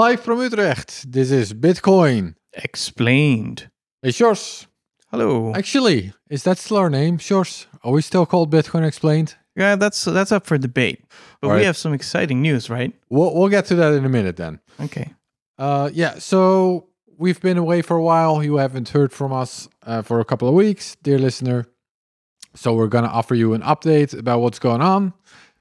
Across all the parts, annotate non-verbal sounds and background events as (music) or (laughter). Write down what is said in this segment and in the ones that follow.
Live from Utrecht, this is Bitcoin. Explained. Hey, Sjors. Hello. Actually, is that still our name, Sjors? Are we still called Bitcoin Explained? yeah, that's that's up for debate. But All we right. have some exciting news, right? We'll, we'll get to that in a minute then. Okay. Uh, yeah, so we've been away for a while. You haven't heard from us uh, for a couple of weeks, dear listener. So we're going to offer you an update about what's going on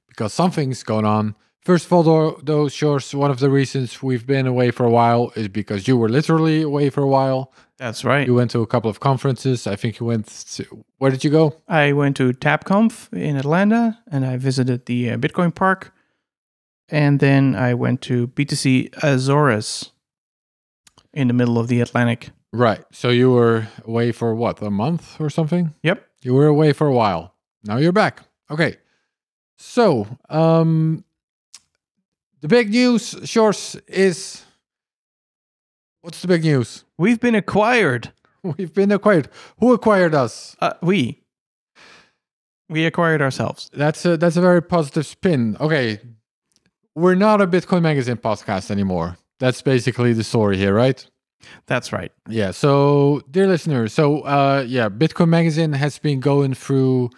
because something's going on. First of all, though, Sjors, one of the reasons we've been away for a while is because you were literally away for a while. That's right. You went to a couple of conferences. I think you went to, where did you go? I went to TabConf in Atlanta and I visited the uh, Bitcoin Park. And then I went to BTC Azores in the middle of the Atlantic. Right. So you were away for what, a month or something? Yep. You were away for a while. Now you're back. Okay. So, um the big news, Sjors, is what's the big news? We've been acquired. (laughs) We've been acquired. Who acquired us? Uh, we. We acquired ourselves. That's a that's a very positive spin. Okay. We're not a Bitcoin magazine podcast anymore. That's basically the story here, right? That's right. Yeah. So, dear listeners, so uh, yeah, Bitcoin Magazine has been going through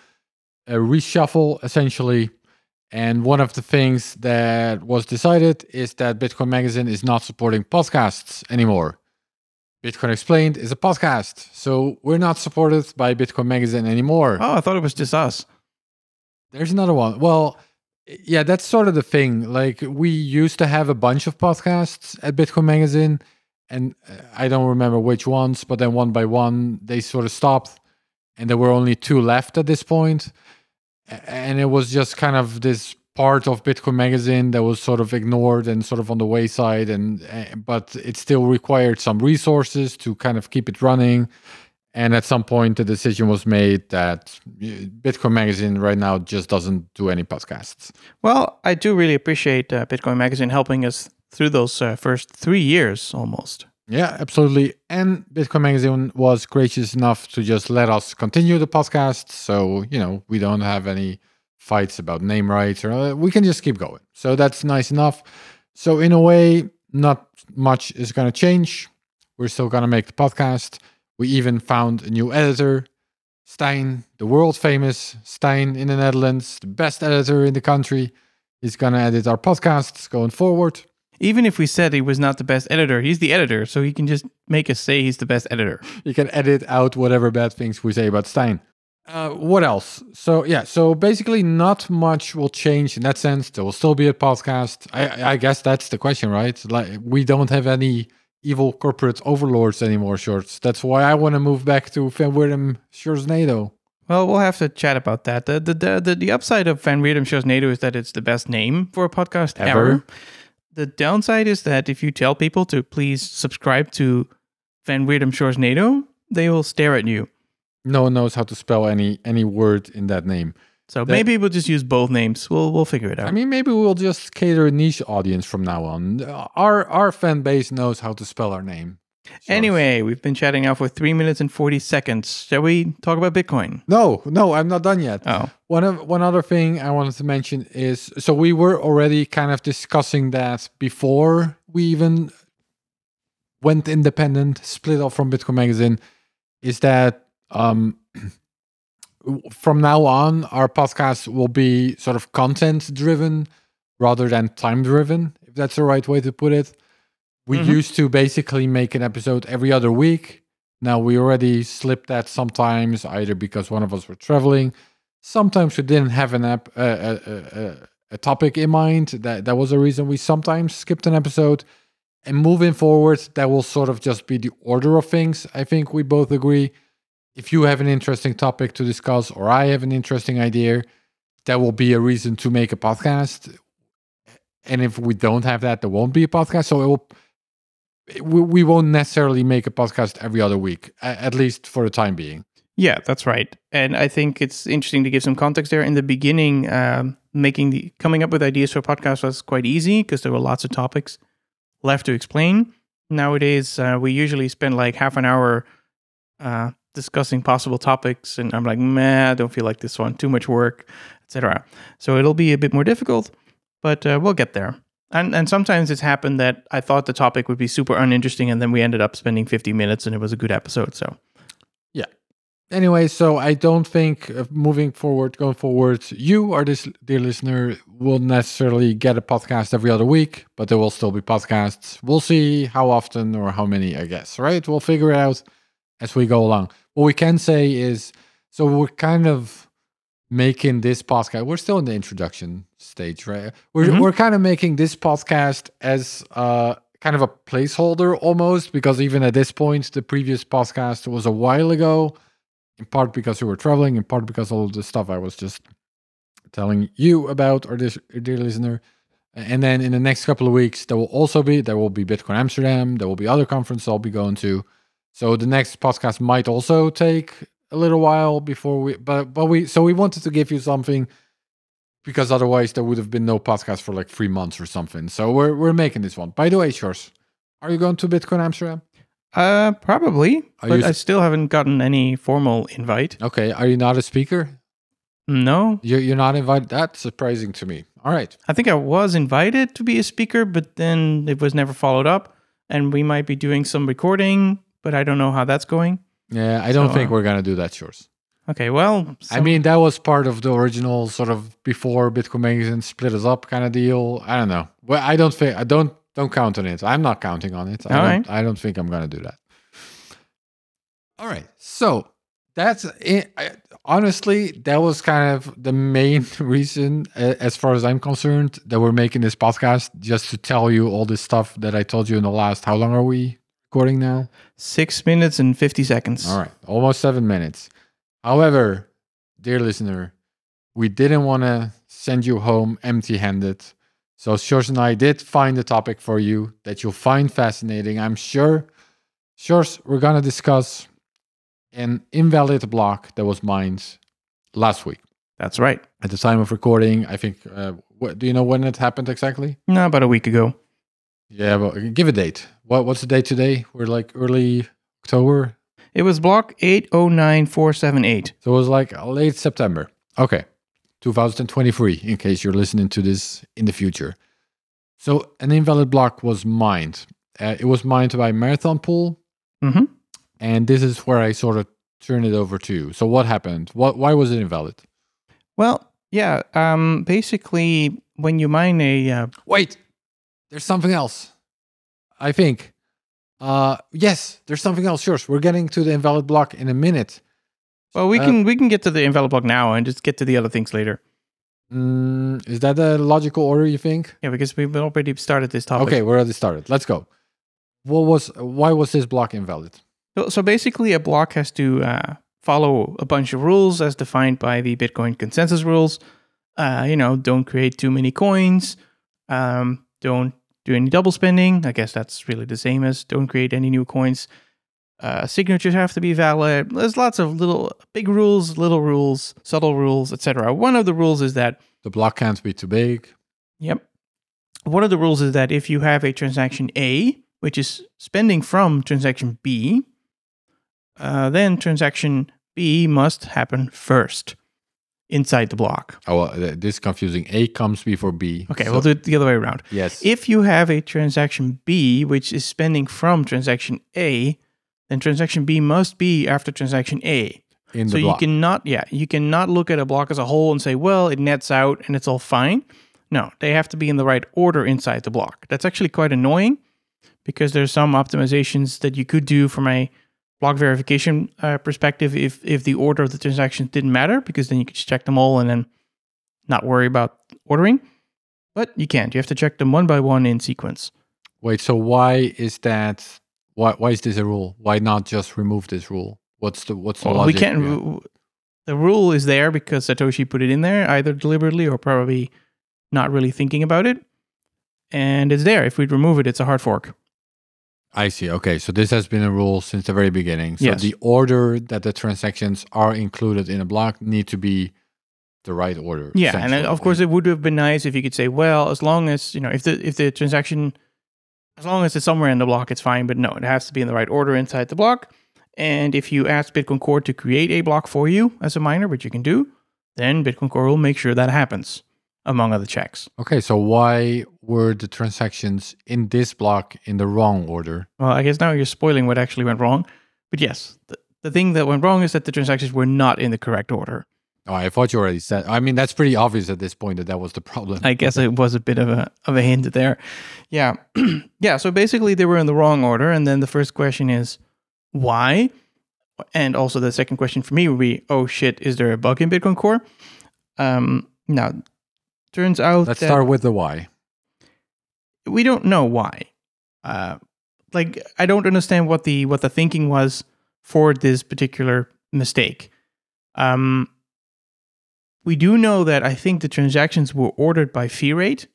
a reshuffle essentially, and one of the things that was decided is that Bitcoin Magazine is not supporting podcasts anymore. Bitcoin Explained is a podcast, so we're not supported by Bitcoin Magazine anymore. Oh, I thought it was just us. There's another one. Well, yeah, that's sort of the thing. Like we used to have a bunch of podcasts at Bitcoin Magazine, and uh, I don't remember which ones, but then one by one they sort of stopped, and there were only two left at this point. And it was just kind of this part of Bitcoin Magazine that was sort of ignored and sort of on the wayside, and uh, but it still required some resources to kind of keep it running. And at some point, the decision was made that uh, Bitcoin Magazine right now just doesn't do any podcasts. Well, I do really appreciate uh, Bitcoin Magazine helping us through those uh, first three years almost. Yeah, absolutely. And Bitcoin Magazine was gracious enough to just let us continue the podcast. So, you know, we don't have any fights about name rights or uh, we can just keep going. So that's nice enough. So, in a way, not much is going to change. We're still going to make the podcast. We even found a new editor, Stein, the world famous Stein in the Netherlands, the best editor in the country. He's going to edit our podcasts going forward. Even if we said he was not the best editor, he's the editor, so he can just make us say he's the best editor. you can edit out whatever bad things we say about Stein. Uh, what else? So yeah, so basically not much will change in that sense. There will still be a podcast. I, I guess that's the question, right? Like we don't have any evil corporate overlords anymore, Sjors. That's why I want to move back to Van Wirdum Sjorsnado. Well, we'll have to chat about that. The the the, the, upside of Van Wirdum Sjorsnado is that it's the best name for a podcast ever. Ever. The downside is that if you tell people to please subscribe to Van Wirdum Sjorsnado, they will stare at you. No one knows how to spell any any word in that name. So maybe we'll just use both names. We'll we'll figure it out. I mean, maybe we'll just cater a niche audience from now on. Our our fan base knows how to spell our name. Anyway, we've been chatting now for three minutes and forty seconds. Shall we talk about Bitcoin? No, no, I'm not done yet. Oh, One of one other thing I wanted to mention is so we were already kind of discussing that before we even went independent, split off from Bitcoin Magazine. Is that um, (clears throat) from now on our podcast will be sort of content driven rather than time driven, if that's the right way to put it. We Mhm. used to basically make an episode every other week. Now we already slipped that sometimes, either because one of us were traveling. Sometimes we didn't have an app, uh, a, a, a, a topic in mind. That that was a reason we sometimes skipped an episode. And moving forward, that will sort of just be the order of things. I think we both agree. If you have an interesting topic to discuss, or I have an interesting idea, that will be a reason to make a podcast. And if we don't have that, there won't be a podcast. So it will we, won't necessarily make a podcast every other week, at least for the time being. Yeah, that's right. And I think it's interesting to give some context there. In the beginning, um, making the coming up with ideas for podcasts was quite easy because there were lots of topics left to explain. Nowadays, uh, we usually spend like half an hour uh, discussing possible topics, and I'm like, meh, I don't feel like this one. Too much work, etc. So it'll be a bit more difficult, but uh, we'll get there. And and sometimes it's happened that I thought the topic would be super uninteresting, and then we ended up spending 50 minutes, and it was a good episode. So yeah. Anyway, so I don't think uh, moving forward, going forward, you or this dear listener will necessarily get a podcast every other week, but there will still be podcasts. We'll see how often or how many, I guess, right? We'll figure it out as we go along. What we can say is so we're kind of making this podcast, we're still in the introduction stage, right? We're, Mhm. we're kind of making this podcast as uh, kind of a placeholder almost, because even at this point, the previous podcast was a while ago in part because we were traveling, in part because all the stuff I was just telling you about, or this dear listener. And then in the next couple of weeks, there will also be there will be Bitcoin Amsterdam, there will be other conferences I'll be going to. So the next podcast might also take a little while before we, but but we so we wanted to give you something because otherwise there would have been no podcast for like three months or something. So we're we're making this one. By the way, Sjors, are you going to Bitcoin Amsterdam? uh, probably, Are but you- I still haven't gotten any formal invite. Okay, are you not a speaker? No, You're, you're not invited. That's surprising to me. All right. I think I was invited to be a speaker, but then it was never followed up. And we might be doing some recording, but I don't know how that's going. Yeah, I don't So, think uh, we're gonna do that, yours. Okay, well, I mean, that was part of the original sort of before Bitcoin Magazine split us up kind of deal. I don't know. Well, I don't think I don't don't count on it. I'm not counting on it. I don't, I don't think I'm gonna do that. All right. So that's it. I, honestly, that was kind of the main (laughs) reason, as far as I'm concerned, that we're making this podcast just to tell you all this stuff that I told you in the last. How long are we recording now? six minutes and 50 seconds. All right, almost seven minutes. However, dear listener, we didn't want to send you home empty handed. So, Sjors and I did find a topic for you that you'll find fascinating. I'm sure. Sjors, we're going to discuss an invalid block that was mined last week. That's right. At the time of recording, I think, uh, what, do you know when it happened exactly? No, about a week ago. Yeah, well, give a date. What, what's the date today? We're like early October. It was block 809478. So it was like late September. Okay. 2023, in case you're listening to this in the future. So an invalid block was mined. Uh, it was mined by Marathon Pool. Mhm. And this is where I sort of turn it over to you. So what happened? What, why was it invalid? Well, yeah. Um, basically, when you mine a uh, Wait, there's something else. I think. Uh, yes, there's something else. Sure, we're getting to the invalid block in a minute. well, we Uh, can we can get to the invalid block now and just get to the other things later. Mm, is that the logical order, you think? Yeah, because we've already started this topic. Okay, we're already started. Let's go. What was why was this block invalid? So, so basically, a block has to uh, follow a bunch of rules as defined by the Bitcoin consensus rules. Uh, you know, don't create too many coins. Um, don't do any double spending. I guess that's really the same as don't create any new coins. Uh, signatures have to be valid. There's lots of little big rules, little rules, subtle rules, etc. One of the rules is that The block can't be too big. Yep. One of the rules is that if you have a transaction A, which is spending from transaction B, uh, then transaction B must happen first inside the block. Oh, well, this is confusing. A comes before B. Okay, So- we'll do it the other way around. Yes. If you have a transaction B, which is spending from transaction A, then transaction B must be after transaction A. in the so you cannot yeah you cannot look at a block as a whole and say well it nets out and it's all fine no they have to be in the right order inside the block that's actually quite annoying because there's some optimizations that you could do from a block verification uh, perspective if if the order of the transactions didn't matter because then you could just check them all and then not worry about ordering but you can't you have to check them one by one in sequence Wait. So why is that? Why why is this a rule? Why not just remove this rule? What's the what's the Well, we can't. Yeah. The rule is there because Satoshi put it in there, either deliberately or probably not really thinking about it. And it's there. If we remove it, it's a hard fork. I see. Okay, so this has been a rule since the very beginning. So Yes. the order that the transactions are included in a block need to be the right order. Yeah, and uh, then, of course, it would have been nice if you could say, well, as long as you know, if the if the transaction, as long as it's somewhere in the block, it's fine. But no, it has to be in the right order inside the block. And if you ask Bitcoin Core to create a block for you as a miner, which you can do, then Bitcoin Core will make sure that happens. Among other checks. Okay, so why were the transactions in this block in the wrong order? Well, I guess now you're spoiling what actually went wrong. But yes, the, the thing that went wrong is that the transactions were not in the correct order. Oh, I thought you already said. I mean, that's pretty obvious at this point that that was the problem. I guess it was a bit of a of a hint there. Yeah. (clears throat) yeah, so basically they were in the wrong order and then the first question is why? And also the second question for me would be, oh shit, is there a bug in Bitcoin Core? Um now turns out Let's start with the why. we don't know why. Uh, like I don't understand what the what the thinking was for this particular mistake. Um, we do know that I think the transactions were ordered by fee rate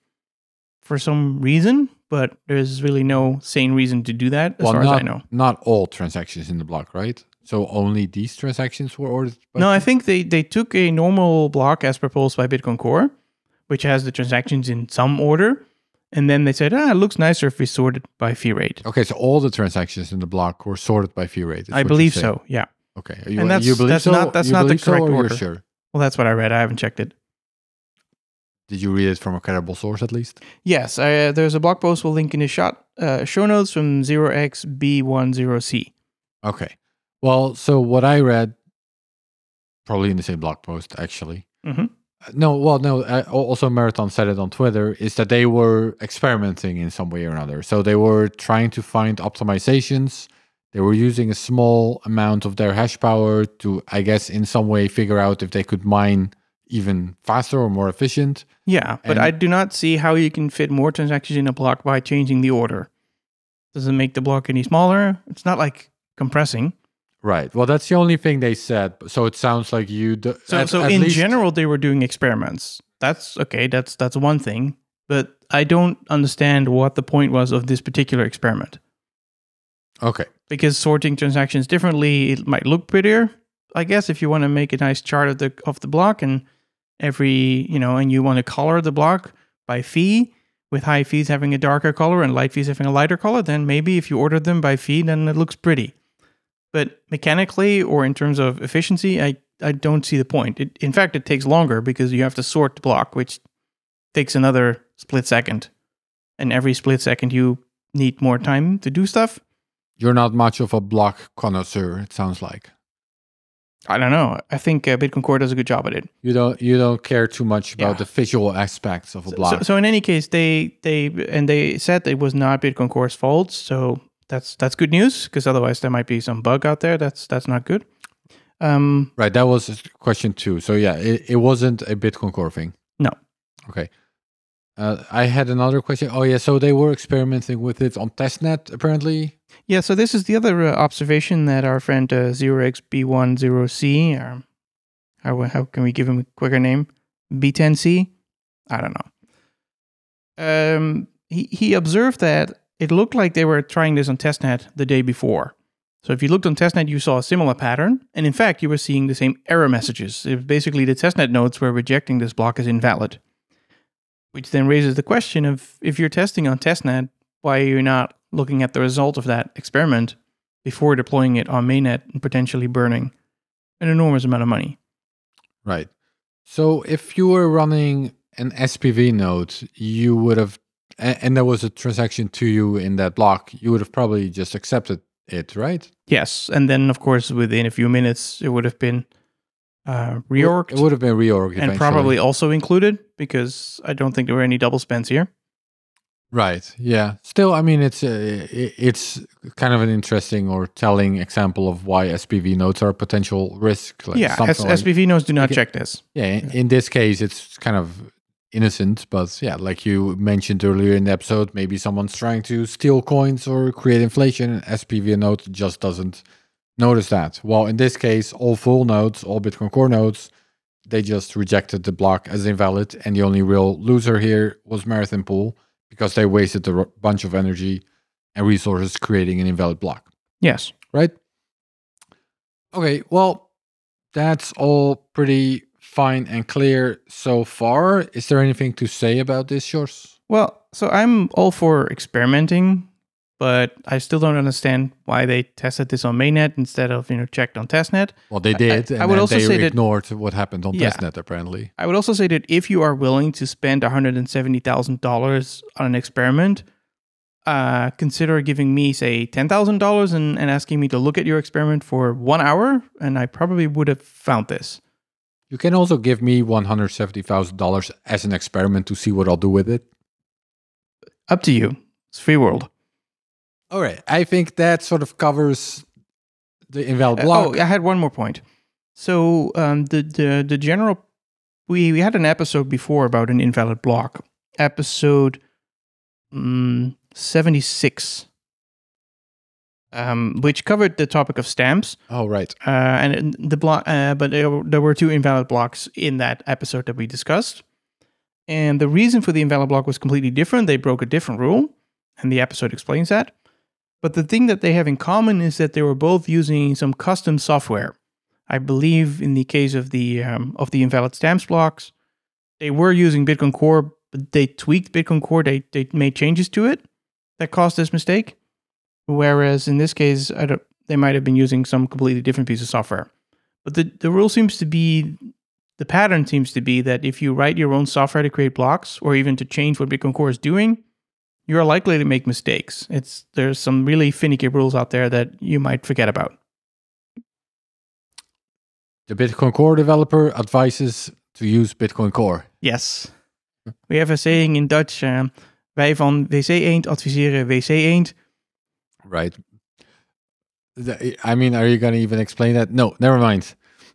for some reason, but there's really no sane reason to do that as well, far not, as I know. not all transactions in the block, right? So only these transactions were ordered. By No, I think they they took a normal block as proposed by Bitcoin Core, which has the transactions in some order, and then they said, ah, it looks nicer if we sort it by fee rate. Okay, so all the transactions in the block were sorted by fee rate. I believe so. Yeah. Okay, you, And that's- you believe that's so? not- that's You not the so, correct or order. Sure? Well, that's what I read. I haven't checked it. Did you read it from a credible source at least? Yes, I, uh, there's a blog post we'll link in the shot, uh, show notes from 0xb10c. Okay. Well, so what I read, probably in the same blog post actually. Mhm. No, well, no. Uh, also, Marathon said it on Twitter. Is that they were experimenting in some way or another. So they were trying to find optimizations. They were using a small amount of their hash power to, I guess, in some way figure out if they could mine even faster or more efficient. Yeah, but And- I do not see how you can fit more transactions in a block by changing the order. Does it make the block any smaller? It's not like compressing. Right. Well, that's the only thing they said. So it sounds like you. Do, So, at- so at in least- general, they were doing experiments. That's okay. That's that's one thing. But I don't understand what the point was of this particular experiment. Okay. because sorting transactions differently it might look prettier i guess if you want to make a nice chart of the of the block and every you know and you want to color the block by fee with high fees having a darker color and light fees having a lighter color then maybe if you order them by fee then it looks pretty but mechanically or in terms of efficiency i i don't see the point it, in fact it takes longer because you have to sort the block which takes another split second and every split second you need more time to do stuff You're not much of a block connoisseur. It sounds like I don't know. I think uh, Bitcoin Core does a good job at it. you don't you don't care too much about Yeah. the visual aspects of a block. So, so in any case, they they and they said it was not Bitcoin Core's fault. So that's that's good news because otherwise there might be some bug out there. That's that's not good. Um, right. That was question two. So yeah, it, it wasn't a Bitcoin Core thing. No. Okay. Uh, I had another question. Oh yeah, so they were experimenting with it on testnet apparently. yeah. So this is the other uh, observation that our friend uh, zero x b one zero c. Or how how can we give him a quicker name? B ten c. I don't know. Um, he he observed that it looked like they were trying this on testnet the day before. So if you looked on testnet, you saw a similar pattern, and in fact, you were seeing the same error messages. It basically, the testnet nodes were rejecting this block as invalid, which then raises the question of if you're testing on testnet, why are you not looking at the result of that experiment before deploying it on mainnet and potentially burning an enormous amount of money? Right. So if you were running an SPV node, you would have, a- and there was a transaction to you in that block, you would have probably just accepted it, right? Yes, and then of course within a few minutes it would have been uh, reorged. It would have been reorged and eventually. probably also included because I don't think there were any double spends here. Right. Yeah. Still, I mean, it's uh, it's kind of an interesting or telling example of why SPV nodes are a potential risk. Like yeah, S- like- SPV nodes do not check this. yeah. In, in this case, it's kind of innocent, but yeah, like you mentioned earlier in the episode, maybe someone's trying to steal coins or create inflation, and SPV node just doesn't notice that. Well, in this case, all full nodes, all Bitcoin Core nodes, they just rejected the block as invalid, and the only real loser here was Marathon Pool because they wasted a bunch of energy and resources creating an invalid block, Yes. right? Okay, well, that's all pretty fine and clear so far. Is there anything to say about this, Sjors? Well, so I'm all for experimenting but I still don't understand why they tested this on mainnet instead of you know checked on testnet. Well, they did, I and would then also they say that- ignored what happened on Yeah. testnet. Apparently, I would also say that if you are willing to spend one hundred and seventy thousand dollars on an experiment, uh, consider giving me say ten thousand dollars and and asking me to look at your experiment for one hour, and I probably would have found this. You can also give me one hundred seventy thousand dollars as an experiment to see what I'll do with it. Up to you. It's free world. All right, I think that sort of covers the invalid Uh, block. oh, I had one more point. So um, the the the general we we had an episode before about an invalid block. Episode um, seventy six. Um, which covered the topic of stamps, Oh, right. uh, and the block, uh, but there were, there were two invalid blocks in that episode that we discussed, and the reason for the invalid block was completely different. They broke a different rule, and the episode explains that. But the thing that they have in common is that they were both using some custom software. I believe in the case of the um, of the invalid stamps blocks, they were using Bitcoin Core, but they tweaked Bitcoin Core. They they made changes to it that caused this mistake. Whereas in this case, I don't, they might have been using some completely different piece of software. But the the rule seems to be the pattern seems to be that if you write your own software to create blocks or even to change what Bitcoin Core is doing, you are likely to make mistakes. It's there's some really finicky rules out there that you might forget about. The Bitcoin Core developer advises to use Bitcoin Core. Yes. We have a saying in Dutch. Um, wij van WC Eend adviseren WC Eend. Right. I mean, are you going to even explain that? No, never mind.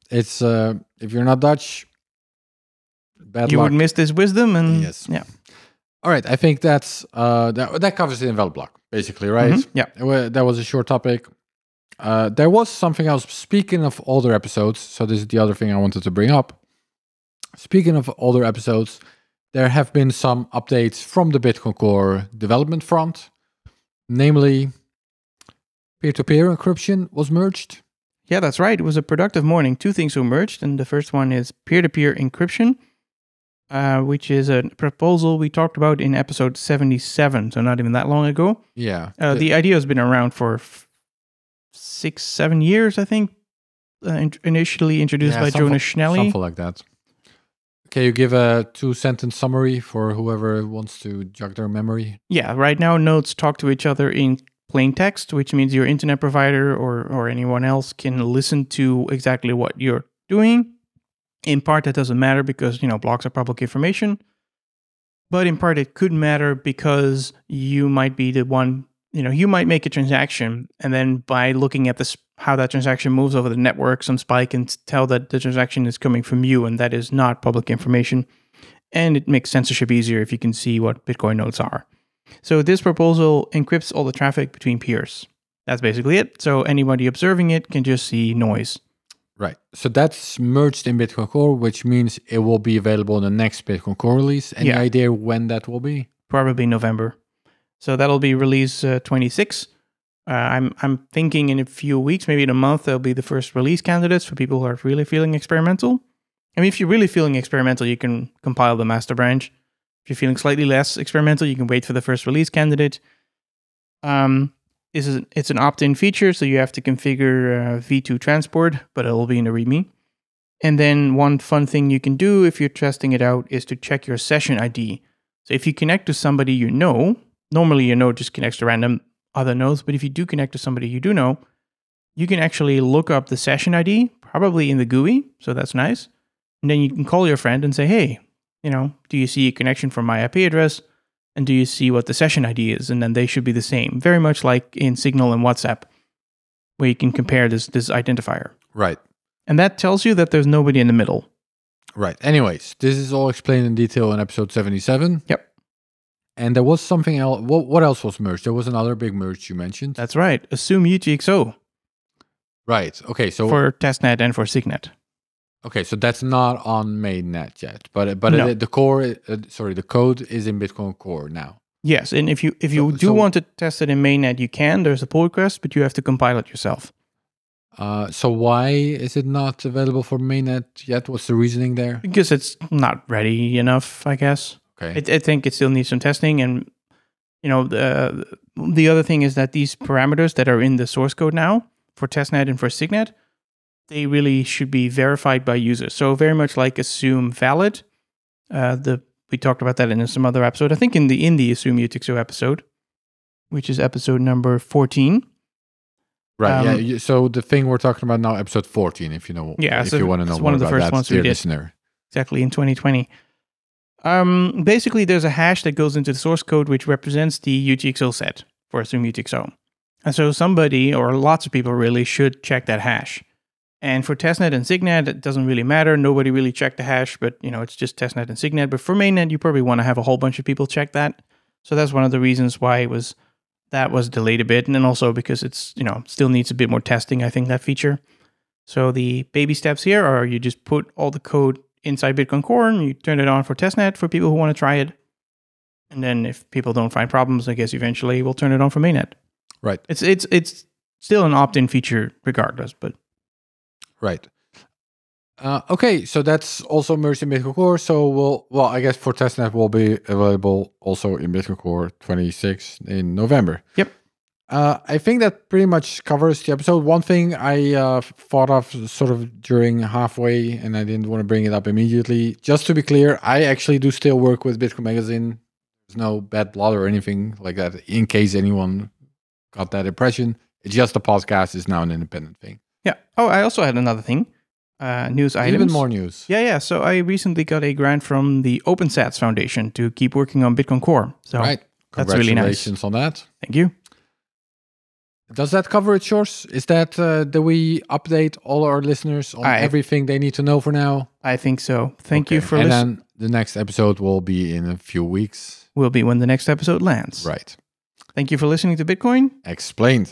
It's uh if you're not Dutch, bad you luck. would miss this wisdom, and Yes. yeah, All right, I think that's uh that that covers the invalid block basically, right? Mhm. yeah. That was a short topic. Uh, there was something else. Speaking of older episodes, so this is the other thing I wanted to bring up. Speaking of older episodes, there have been some updates from the Bitcoin Core development front. Namely, peer-to-peer encryption was merged. Yeah, that's right. It was a productive morning. Two things were merged, and the first one is peer-to-peer encryption, uh, which is a proposal we talked about in episode seventy-seven, so not even that long ago. Yeah. Uh, the idea has been around for f- six, seven years, I think. Uh, in- initially introduced Yeah, by Jonas Schnelli. Something like that. Can you give a two sentence summary for whoever wants to jog their memory? Yeah, right now nodes talk to each other in plain text, which means your internet provider or, or anyone else can listen to exactly what you're doing. In part, that doesn't matter because, you know, blocks are public information. But in part, it could matter because you might be the one, you know, you might make a transaction and then by looking at this, how that transaction moves over the network, some spy can tell that the transaction is coming from you and that is not public information. And it makes censorship easier if you can see what Bitcoin nodes are. So this proposal encrypts all the traffic between peers. That's basically it. So anybody observing it can just see noise. Right. So that's merged in Bitcoin Core, which means it will be available in the next Bitcoin Core release. Any Yeah. idea when that will be? Probably November. So that'll be release uh, 26. Uh, I'm I'm thinking in a few weeks, maybe in a month, there'll be the first release candidates for people who are really feeling experimental. I mean, if you're really feeling experimental, you can compile the master branch. If you're feeling slightly less experimental, you can wait for the first release candidate. Um, this is it's an opt-in feature, so you have to configure uh, V2 transport, but it will be in the README. And then one fun thing you can do if you're testing it out is to check your session ID. So if you connect to somebody you know, normally your node just connects to random other nodes, but if you do connect to somebody you do know, you can actually look up the session ID, probably in the GUI, so that's nice. And then you can call your friend and say, hey, you know, do you see a connection from my IP address? And do you see what the session ID is? And then they should be the same. Very much like in Signal and WhatsApp, where you can compare this, this identifier. Right. And that tells you that there's nobody in the middle. Right. Anyways, this is all explained in detail in episode 77. Yep. And there was something else. What, what else was merged? There was another big merge you mentioned. That's right. Assume UTXO right. Okay. So for testnet and for Signet. Okay. So that's not on mainnet yet, but but No. the core, uh, sorry, the code is in Bitcoin Core now. Yes, and if you if you So- do so- want to test it in mainnet, you can. There's a pull request, but you have to compile it yourself. Uh, so why is it not available for mainnet yet? What's the reasoning there? because it's not ready enough, I guess. Okay. I, I think it still needs some testing, and you know, the the other thing is that these parameters that are in the source code now for testnet and for signet, they really should be verified by users. So very much like assume valid. Uh, the we talked about that in some other episode. I think in the in the assume UTXO episode, which is episode number fourteen. Right. yeah. Um, you- So the thing we're talking about now, episode 14, if you know, Yeah, if so you want to know one of the first that, ones we did. listener. exactly in 2020. Um, basically, there's a hash that goes into the source code which represents the UTXO set for Assume UTXO. And so somebody or lots of people really should check that hash. And for testnet and signet, it doesn't really matter. Nobody really checked the hash, but you know it's just testnet and signet. But for mainnet, you probably want to have a whole bunch of people check that. So that's one of the reasons why it was that was delayed a bit, and then also because it's you know still needs a bit more testing. I think that feature. So the baby steps here are you just put all the code inside Bitcoin Core and you turn it on for testnet for people who want to try it. And then if people don't find problems, I guess eventually we'll turn it on for mainnet. Right. It's it's it's still an opt-in feature regardless, but Right. Uh, okay, so that's also merged in Bitcoin Core. So we'll, well, I guess for testnet will be available also in Bitcoin Core 26 in November. Yep. Uh, I think that pretty much covers the episode. One thing I uh, thought of sort of during halfway, and I didn't want to bring it up immediately. Just to be clear, I actually do still work with Bitcoin Magazine. There's no bad blood or anything like that. In case anyone got that impression, it's just the podcast is now an independent thing. Yeah. Oh, I also had another thing. Uh, news items. Even more news. Yeah, yeah. So I recently got a grant from the OpenSats Foundation to keep working on Bitcoin Core. So Right. that's really nice. Congratulations on that. thank you. Does that cover it, Sjors? Is that uh, do we update all our listeners on I- everything they need to know for now? I think so. Thank you Okay. for And listening. then the next episode will be in a few weeks. Will be when the next episode lands. Right. Thank you for listening to Bitcoin. Explained.